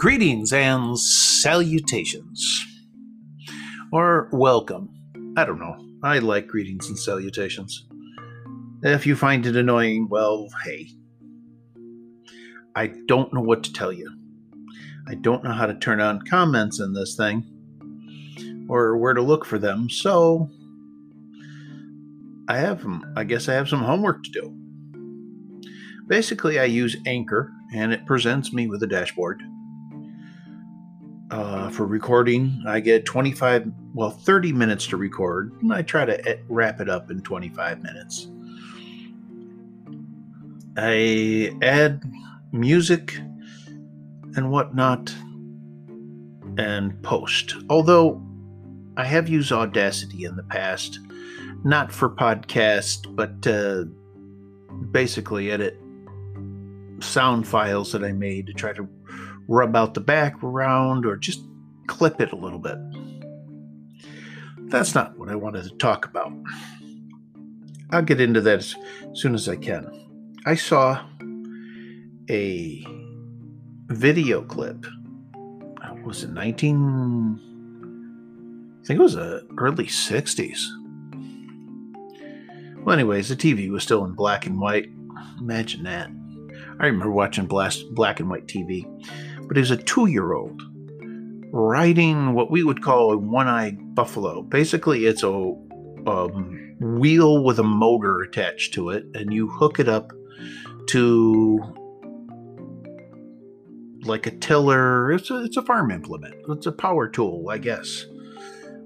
Greetings and salutations. Or welcome. I don't know. I like greetings and salutations. If you find it annoying, well, hey. I don't know what to tell you. I don't know how to turn on comments in this thing or where to look for them, so I have I guess I have some homework to do. Basically, I use Anchor and it presents me with a dashboard. Uh, for recording, I get 25, well, 30 minutes to record, and I try to wrap it up in 25 minutes. I add music and whatnot and post. Although I have used Audacity in the past, not for podcast, but uh, basically edit sound files that I made to try to rub out the background or just clip it a little bit. That's not what I wanted to talk about. I'll get into that as soon as I can. I saw a video clip. Uh, was it 19? I think it was the early 60s. Well, anyways, the TV was still in black and white. Imagine that. I remember watching black and white TV, but was a two year old riding what we would call a one eyed buffalo. Basically, it's a um, wheel with a motor attached to it, and you hook it up to like a tiller. It's a, it's a farm implement, it's a power tool, I guess.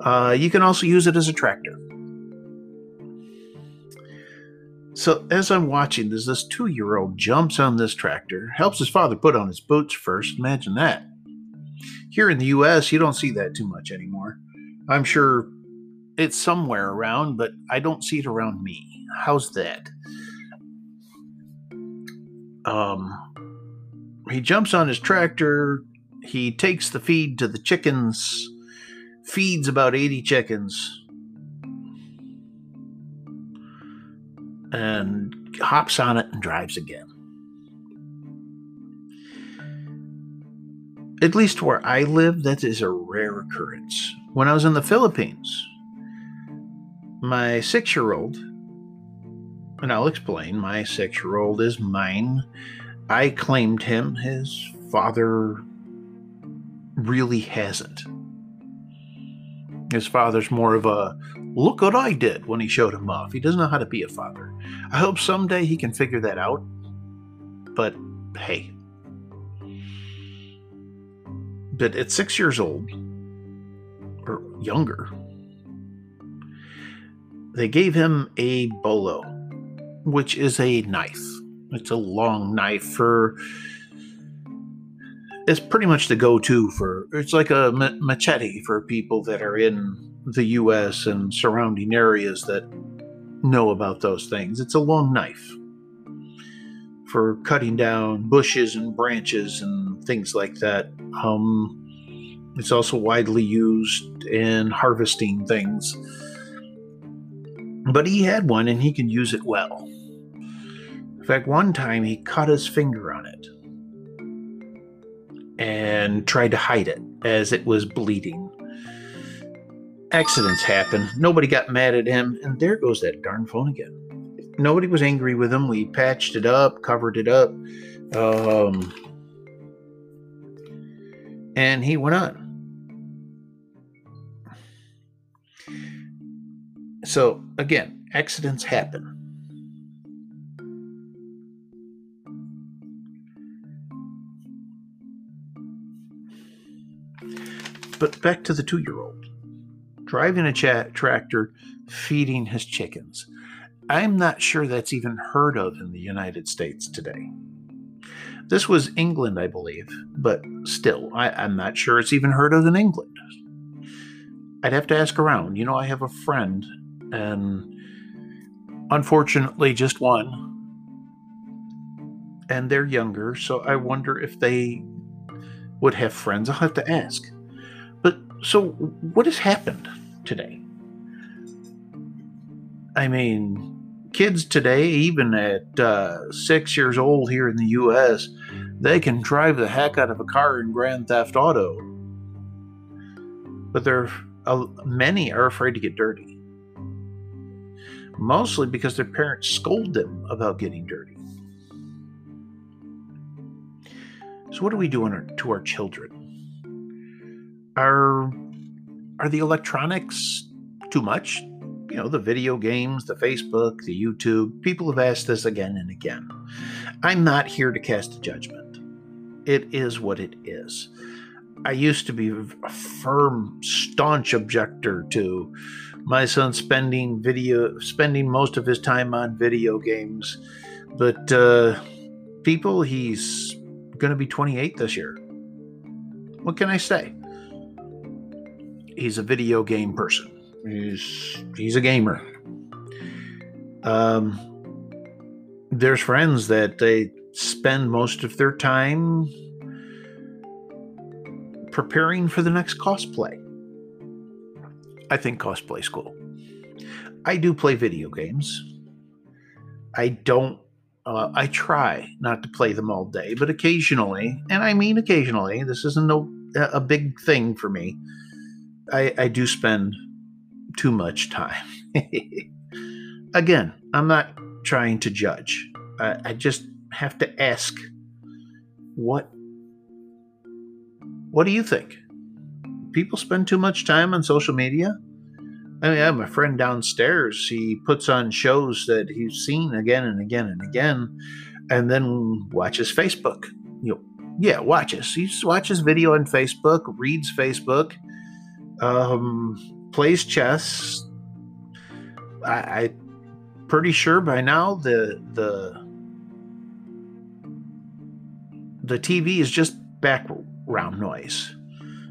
Uh, you can also use it as a tractor. So as I'm watching this, this two year old jumps on this tractor, helps his father put on his boots first. Imagine that. Here in the US, you don't see that too much anymore. I'm sure it's somewhere around, but I don't see it around me. How's that? Um, he jumps on his tractor. He takes the feed to the chickens, feeds about 80 chickens, and hops on it and drives again. At least where I live, that is a rare occurrence. When I was in the Philippines, my six year old, and I'll explain, my six year old is mine. I claimed him. His father really hasn't. His father's more of a look what I did when he showed him off. He doesn't know how to be a father. I hope someday he can figure that out. But hey. But at six years old, or younger, they gave him a bolo, which is a knife. It's a long knife for. It's pretty much the go to for. It's like a machete for people that are in the US and surrounding areas that know about those things. It's a long knife for cutting down bushes and branches and things like that. Um, it's also widely used in harvesting things. But he had one and he could use it well. In fact, one time he cut his finger on it and tried to hide it as it was bleeding accidents happen. Nobody got mad at him, and there goes that darn phone again. Nobody was angry with him. We patched it up, covered it up, um, and he went on. So, again, accidents happen. But back to the two year old driving a cha- tractor, feeding his chickens. I'm not sure that's even heard of in the United States today. This was England, I believe, but still, I, I'm not sure it's even heard of in England. I'd have to ask around. You know, I have a friend, and unfortunately, just one, and they're younger, so I wonder if they would have friends. I'll have to ask. So, what has happened today? I mean, kids today, even at uh, six years old here in the U.S., They can drive the heck out of a car in Grand Theft Auto, but they're uh, many are afraid to get dirty. Mostly because their parents scold them about getting dirty. So, what are we doing to our children? Are are the electronics too much? You know, the video games, the Facebook, the YouTube. People have asked this again and again. I'm not here to cast a judgment. It is what it is. I used to be a firm, staunch objector to my son spending video, spending most of his time on video games. But uh, people, he's going to be 28 this year. What can I say? He's a video game person. He's he's a gamer. Um, there's friends that they spend most of their time preparing for the next cosplay. I think cosplay's cool. I do play video games. I don't. Uh, I try not to play them all day, but occasionally, and I mean occasionally. This isn't no a big thing for me. I, I do spend too much time. Again, I'm not trying to judge. I, I just have to ask what what do you think? People spend too much time on social media? I mean, I have a friend downstairs. He puts on shows that he's seen again and again and again, and then watches Facebook. You know, yeah, watches. He watches video on Facebook, reads Facebook, um, plays chess. I, I pretty sure by now the the the TV is just background noise.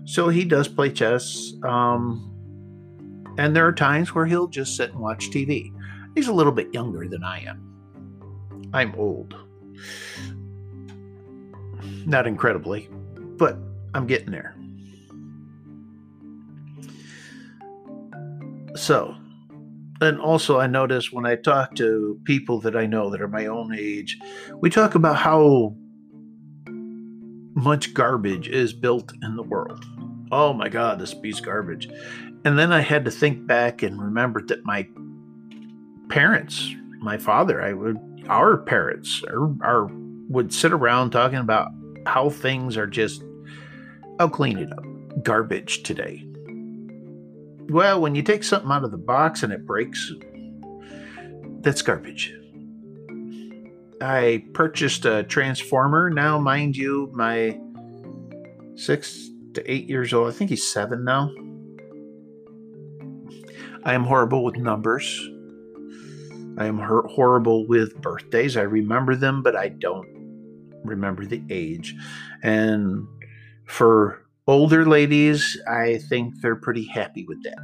So he does play chess. Um, and there are times where he'll just sit and watch TV. He's a little bit younger than I am. I'm old. Not incredibly, but I'm getting there. So, and also I notice when I talk to people that I know that are my own age, we talk about how much garbage is built in the world. Oh my God, this piece garbage. And then I had to think back and remember that my parents, my father, I would, our parents, are, are would sit around talking about how things are just, I'll clean it up, garbage today. Well, when you take something out of the box and it breaks, that's garbage. I purchased a transformer. Now, mind you, my six to eight years old, I think he's seven now. I am horrible with numbers. I am horrible with birthdays. I remember them, but I don't remember the age. And for Older ladies, I think they're pretty happy with that.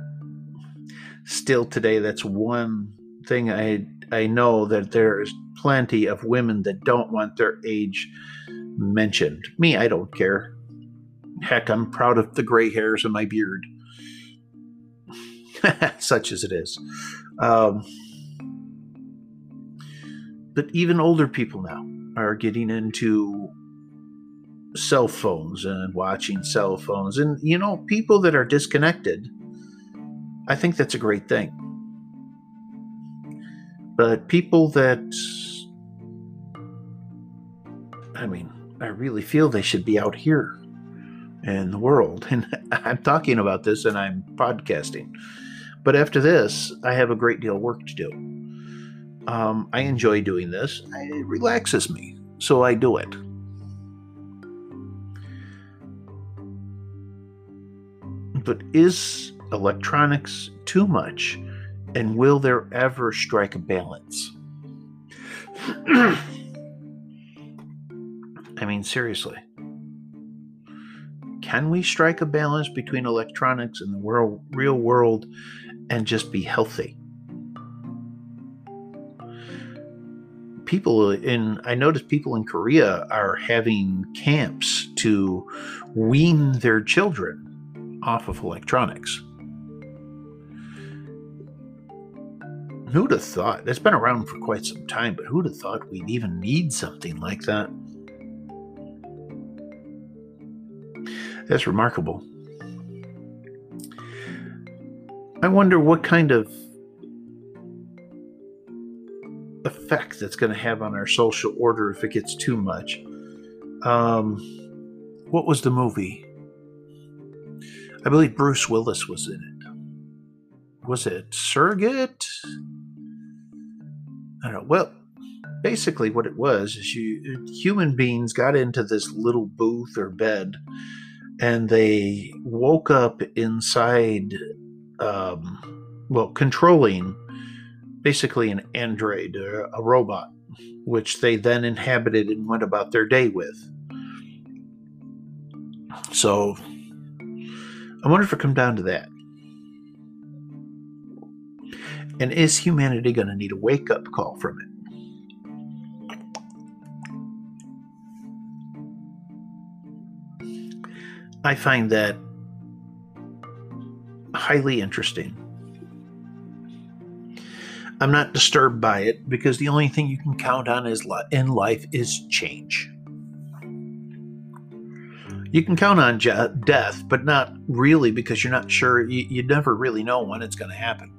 Still today, that's one thing I I know that there's plenty of women that don't want their age mentioned. Me, I don't care. Heck, I'm proud of the gray hairs in my beard. Such as it is. Um, but even older people now are getting into cell phones and watching cell phones. And, you know, people that are disconnected, I think that's a great thing. But people that, I mean, I really feel they should be out here in the world. And I'm talking about this and I'm podcasting. But after this, I have a great deal of work to do. Um, I enjoy doing this, it relaxes me. So I do it. But is electronics too much? And will there ever strike a balance? I mean, seriously. Can we strike a balance between electronics and the world, real world and just be healthy? People in, I noticed people in Korea are having camps to wean their children off of electronics. Who'd have thought? It's been around for quite some time, but who'd have thought we'd even need something like that? That's remarkable. I wonder what kind of effect that's going to have on our social order if it gets too much. Um, what was the movie? I believe Bruce Willis was in it. Was it Surrogate? I don't know. Well, basically, what it was is you human beings got into this little booth or bed, and they woke up inside, um, well, controlling basically an android, or a robot, which they then inhabited and went about their day with. So I wonder if it come down to that. And is humanity going to need a wake up call from it? I find that highly interesting. I'm not disturbed by it because the only thing you can count on is in life is change. You can count on je- death, but not really because you're not sure. You, you never really know when it's going to happen.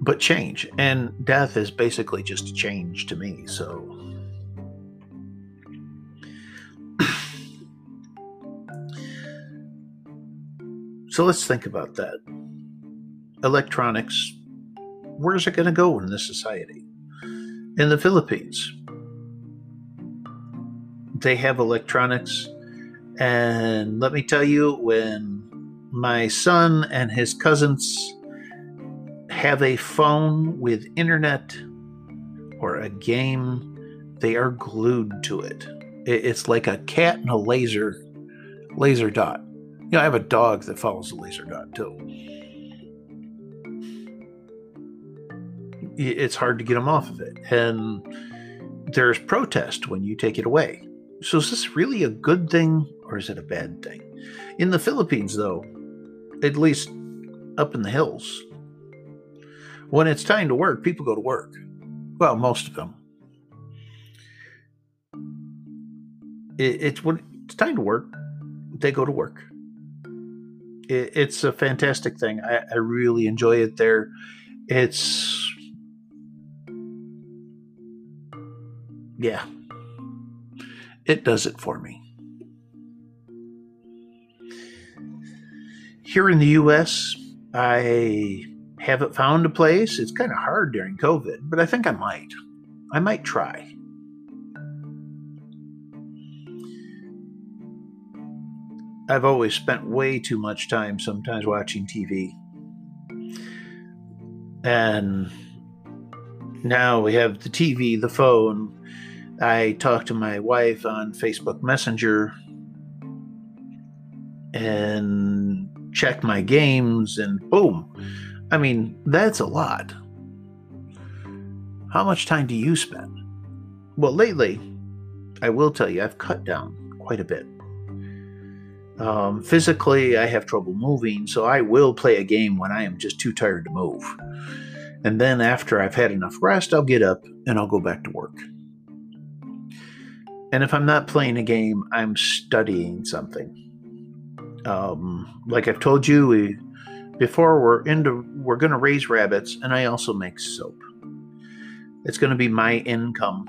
But change and death is basically just a change to me. So. so let's think about that. Electronics where's it going to go in this society? In the Philippines, they have electronics. And let me tell you, when my son and his cousins have a phone with internet or a game, they are glued to it. It's like a cat and a laser laser dot. You know, I have a dog that follows the laser dot too. it's hard to get them off of it. And there's protest when you take it away. So is this really a good thing or is it a bad thing? In the Philippines, though, at least up in the hills, when it's time to work, people go to work. Well, most of them. It, it's when it's time to work, they go to work. It, it's a fantastic thing. I, I really enjoy it there. It's Yeah. It does it for me. Here in the US, I haven't found a place. It's kind of hard during COVID, but I think I might. I might try. I've always spent way too much time sometimes watching TV. And now we have the TV, the phone, I talk to my wife on Facebook Messenger and checked my games, and boom. I mean, that's a lot. How much time do you spend? Well, lately, I will tell you, I've cut down quite a bit. Um, physically, I have trouble moving, so I will play a game when I am just too tired to move. And then after I've had enough rest, I'll get up and I'll go back to work. And if I'm not playing a game, I'm studying something. Um, like I've told you, we, before we're into we're going to raise rabbits, and I also make soap. It's going to be my income.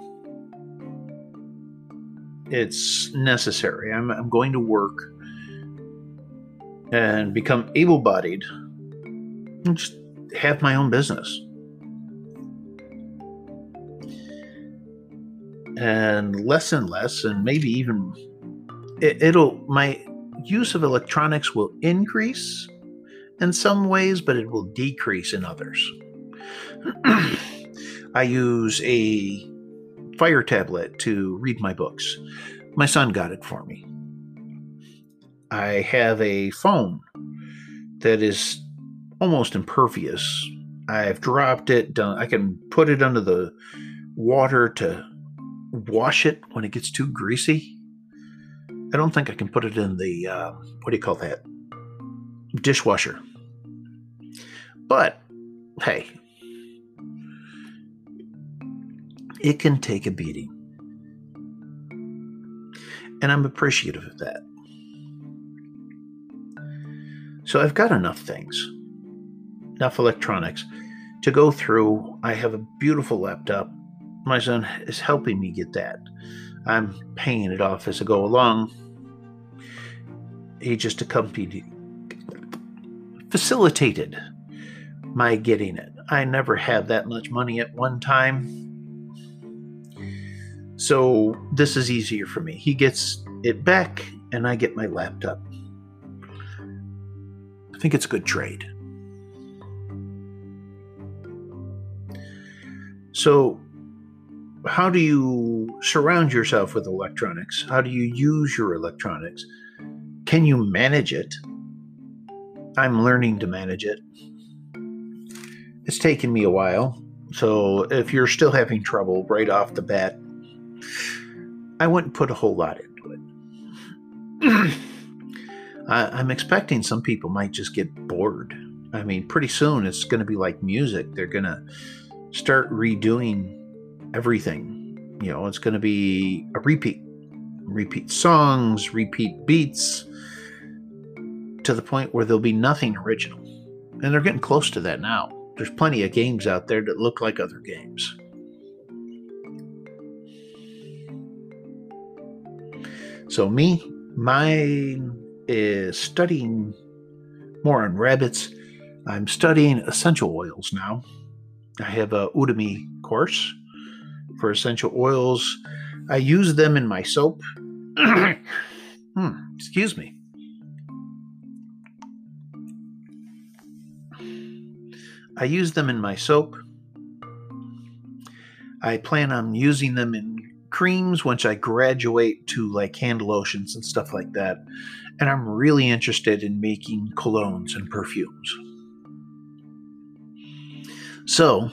It's necessary. I'm, I'm going to work and become able-bodied and just have my own business. and less and less, and maybe even it, it'll my use of electronics will increase in some ways, but it will decrease in others. I use a fire tablet to read my books. My son got it for me. I have a phone that is almost impervious. I've dropped it. I can put it under the water to wash it when it gets too greasy. I don't think I can put it in the, uh, what do you call that? Dishwasher. But, hey, it can take a beating. And I'm appreciative of that. So I've got enough things, enough electronics to go through. I have a beautiful laptop. My son is helping me get that. I'm paying it off as I go along. He just accompanied, facilitated my getting it. I never had that much money at one time. So this is easier for me. He gets it back, and I get my laptop. I think it's a good trade. So, how do you surround yourself with electronics? How do you use your electronics? Can you manage it? I'm learning to manage it. It's taken me a while. So, if you're still having trouble right off the bat, I wouldn't put a whole lot into it. I, am expecting some people might just get bored. I mean, pretty soon it's going to be like music. They're going to start redoing everything. You know, it's going to be a repeat, repeat songs, repeat beats, to the point where there'll be nothing original. And they're getting close to that now. There's plenty of games out there that look like other games. So, me, mine is studying more on rabbits. I'm studying essential oils now. I have a Udemy course for essential oils. I use them in my soap. hmm, excuse me. I use them in my soap. I plan on using them in creams once I graduate to like hand lotions and stuff like that. And I'm really interested in making colognes and perfumes. So,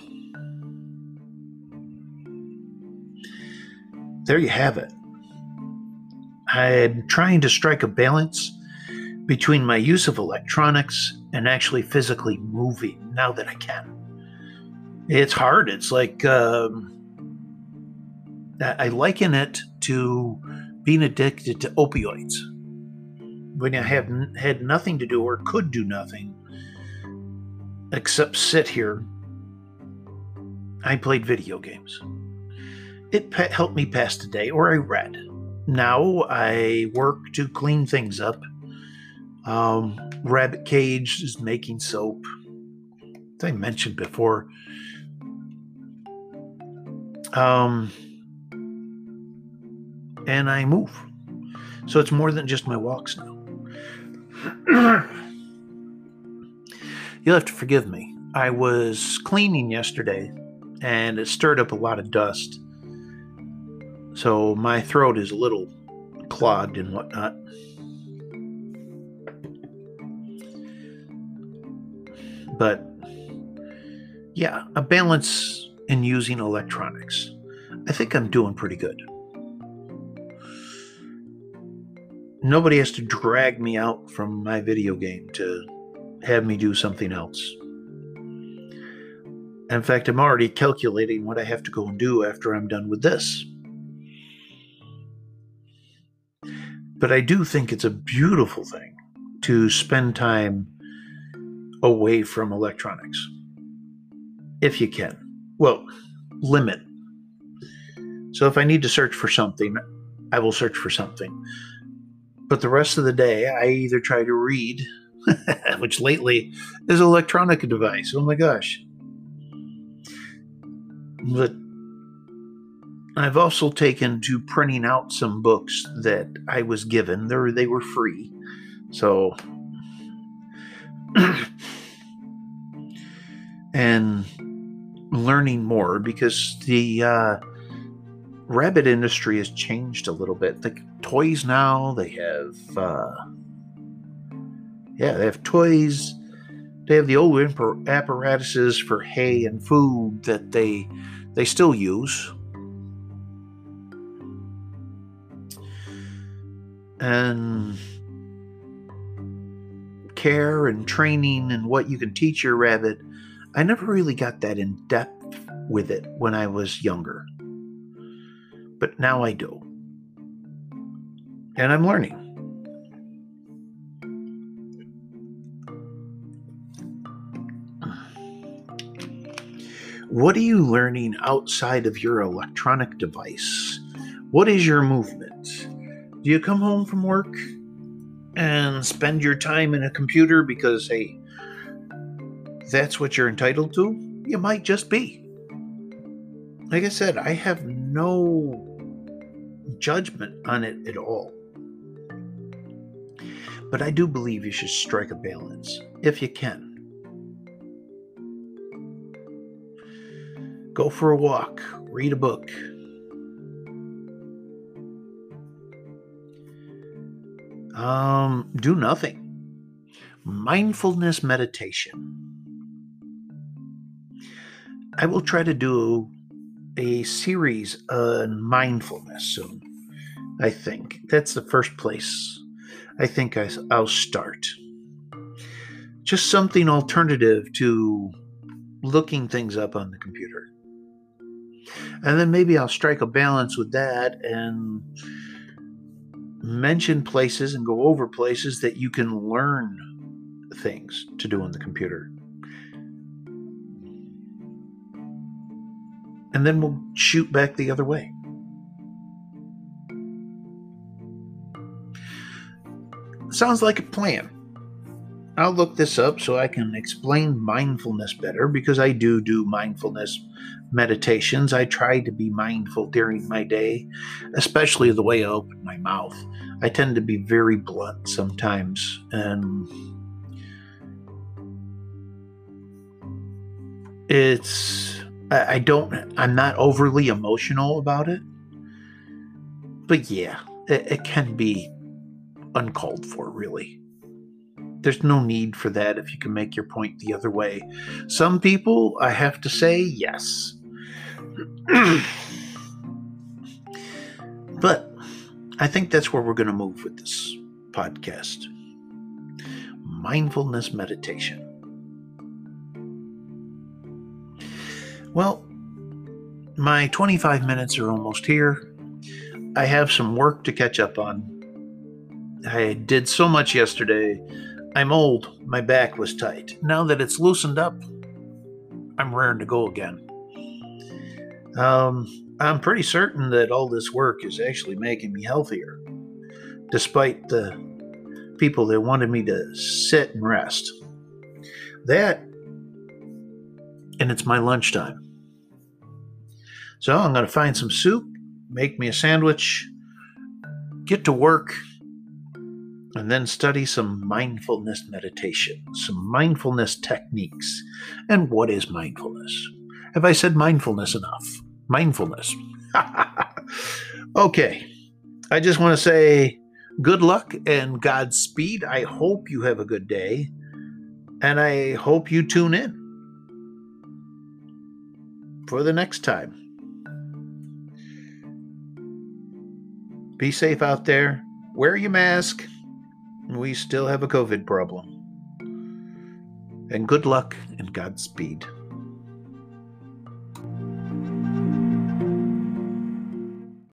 there you have it. I'm trying to strike a balance between my use of electronics and actually physically moving now that I can. It's hard. It's like um, I liken it to being addicted to opioids. When I have had nothing to do or could do nothing except sit here I played video games. It pe- helped me pass the day, or I read. Now I work to clean things up. Um, Rabbit Cage is making soap. As I mentioned before. Um, and I move. So it's more than just my walks now. You'll have to forgive me. I was cleaning yesterday and it stirred up a lot of dust. So my throat is a little clogged and whatnot. But yeah, a balance in using electronics. I think I'm doing pretty good. Nobody has to drag me out from my video game to have me do something else. In fact, I'm already calculating what I have to go and do after I'm done with this. But I do think it's a beautiful thing to spend time away from electronics. If you can. Well, limit. So if I need to search for something, I will search for something. But the rest of the day, I either try to read, which lately is an electronic device. Oh my gosh. But I've also taken to printing out some books that I was given. They were, they were free. So, and learning more because the uh, rabbit industry has changed a little bit. The toys now, they have, uh, yeah, they have toys they have the old apparatuses for hay and food that they they still use. and care and training and what you can teach your rabbit, I never really got that in depth with it when I was younger. But now I do. And I'm learning. What are you learning outside of your electronic device? What is your movement? Do you come home from work and spend your time in a computer because, hey, that's what you're entitled to? You might just be. Like I said, I have no judgment on it at all. But I do believe you should strike a balance if you can. Go for a walk, read a book. Um, do nothing. Mindfulness meditation. I will try to do a series on mindfulness soon. I think that's the first place I think I, will start. Just something alternative to looking things up on the computer. And then maybe I'll strike a balance with that and mention places and go over places that you can learn things to do on the computer. And then we'll shoot back the other way. Sounds like a plan. I'll look this up so I can explain mindfulness better because I do do mindfulness meditations. I try to be mindful during my day, especially the way I open my mouth. I tend to be very blunt sometimes and it's I don't I'm not overly emotional about it. But yeah, it, it can be uncalled for, really. There's no need for that if you can make your point the other way. Some people, I have to say, yes. but I think that's where we're going to move with this podcast mindfulness meditation. Well, my 25 minutes are almost here. I have some work to catch up on I did so much yesterday. I'm old. My back was tight. Now that it's loosened up, I'm raring to go again. Um, I'm pretty certain that all this work is actually making me healthier, despite the people that wanted me to sit and rest. That, and it's my lunchtime. So I'm going to find some soup, make me a sandwich, get to work, and then study some mindfulness meditation, some mindfulness techniques. And what is mindfulness? Have I said mindfulness enough? Mindfulness. okay. I just want to say good luck and Godspeed. I hope you have a good day. And I hope you tune in for the next time. Be safe out there. Wear your mask we still have a COVID problem. And good luck and Godspeed.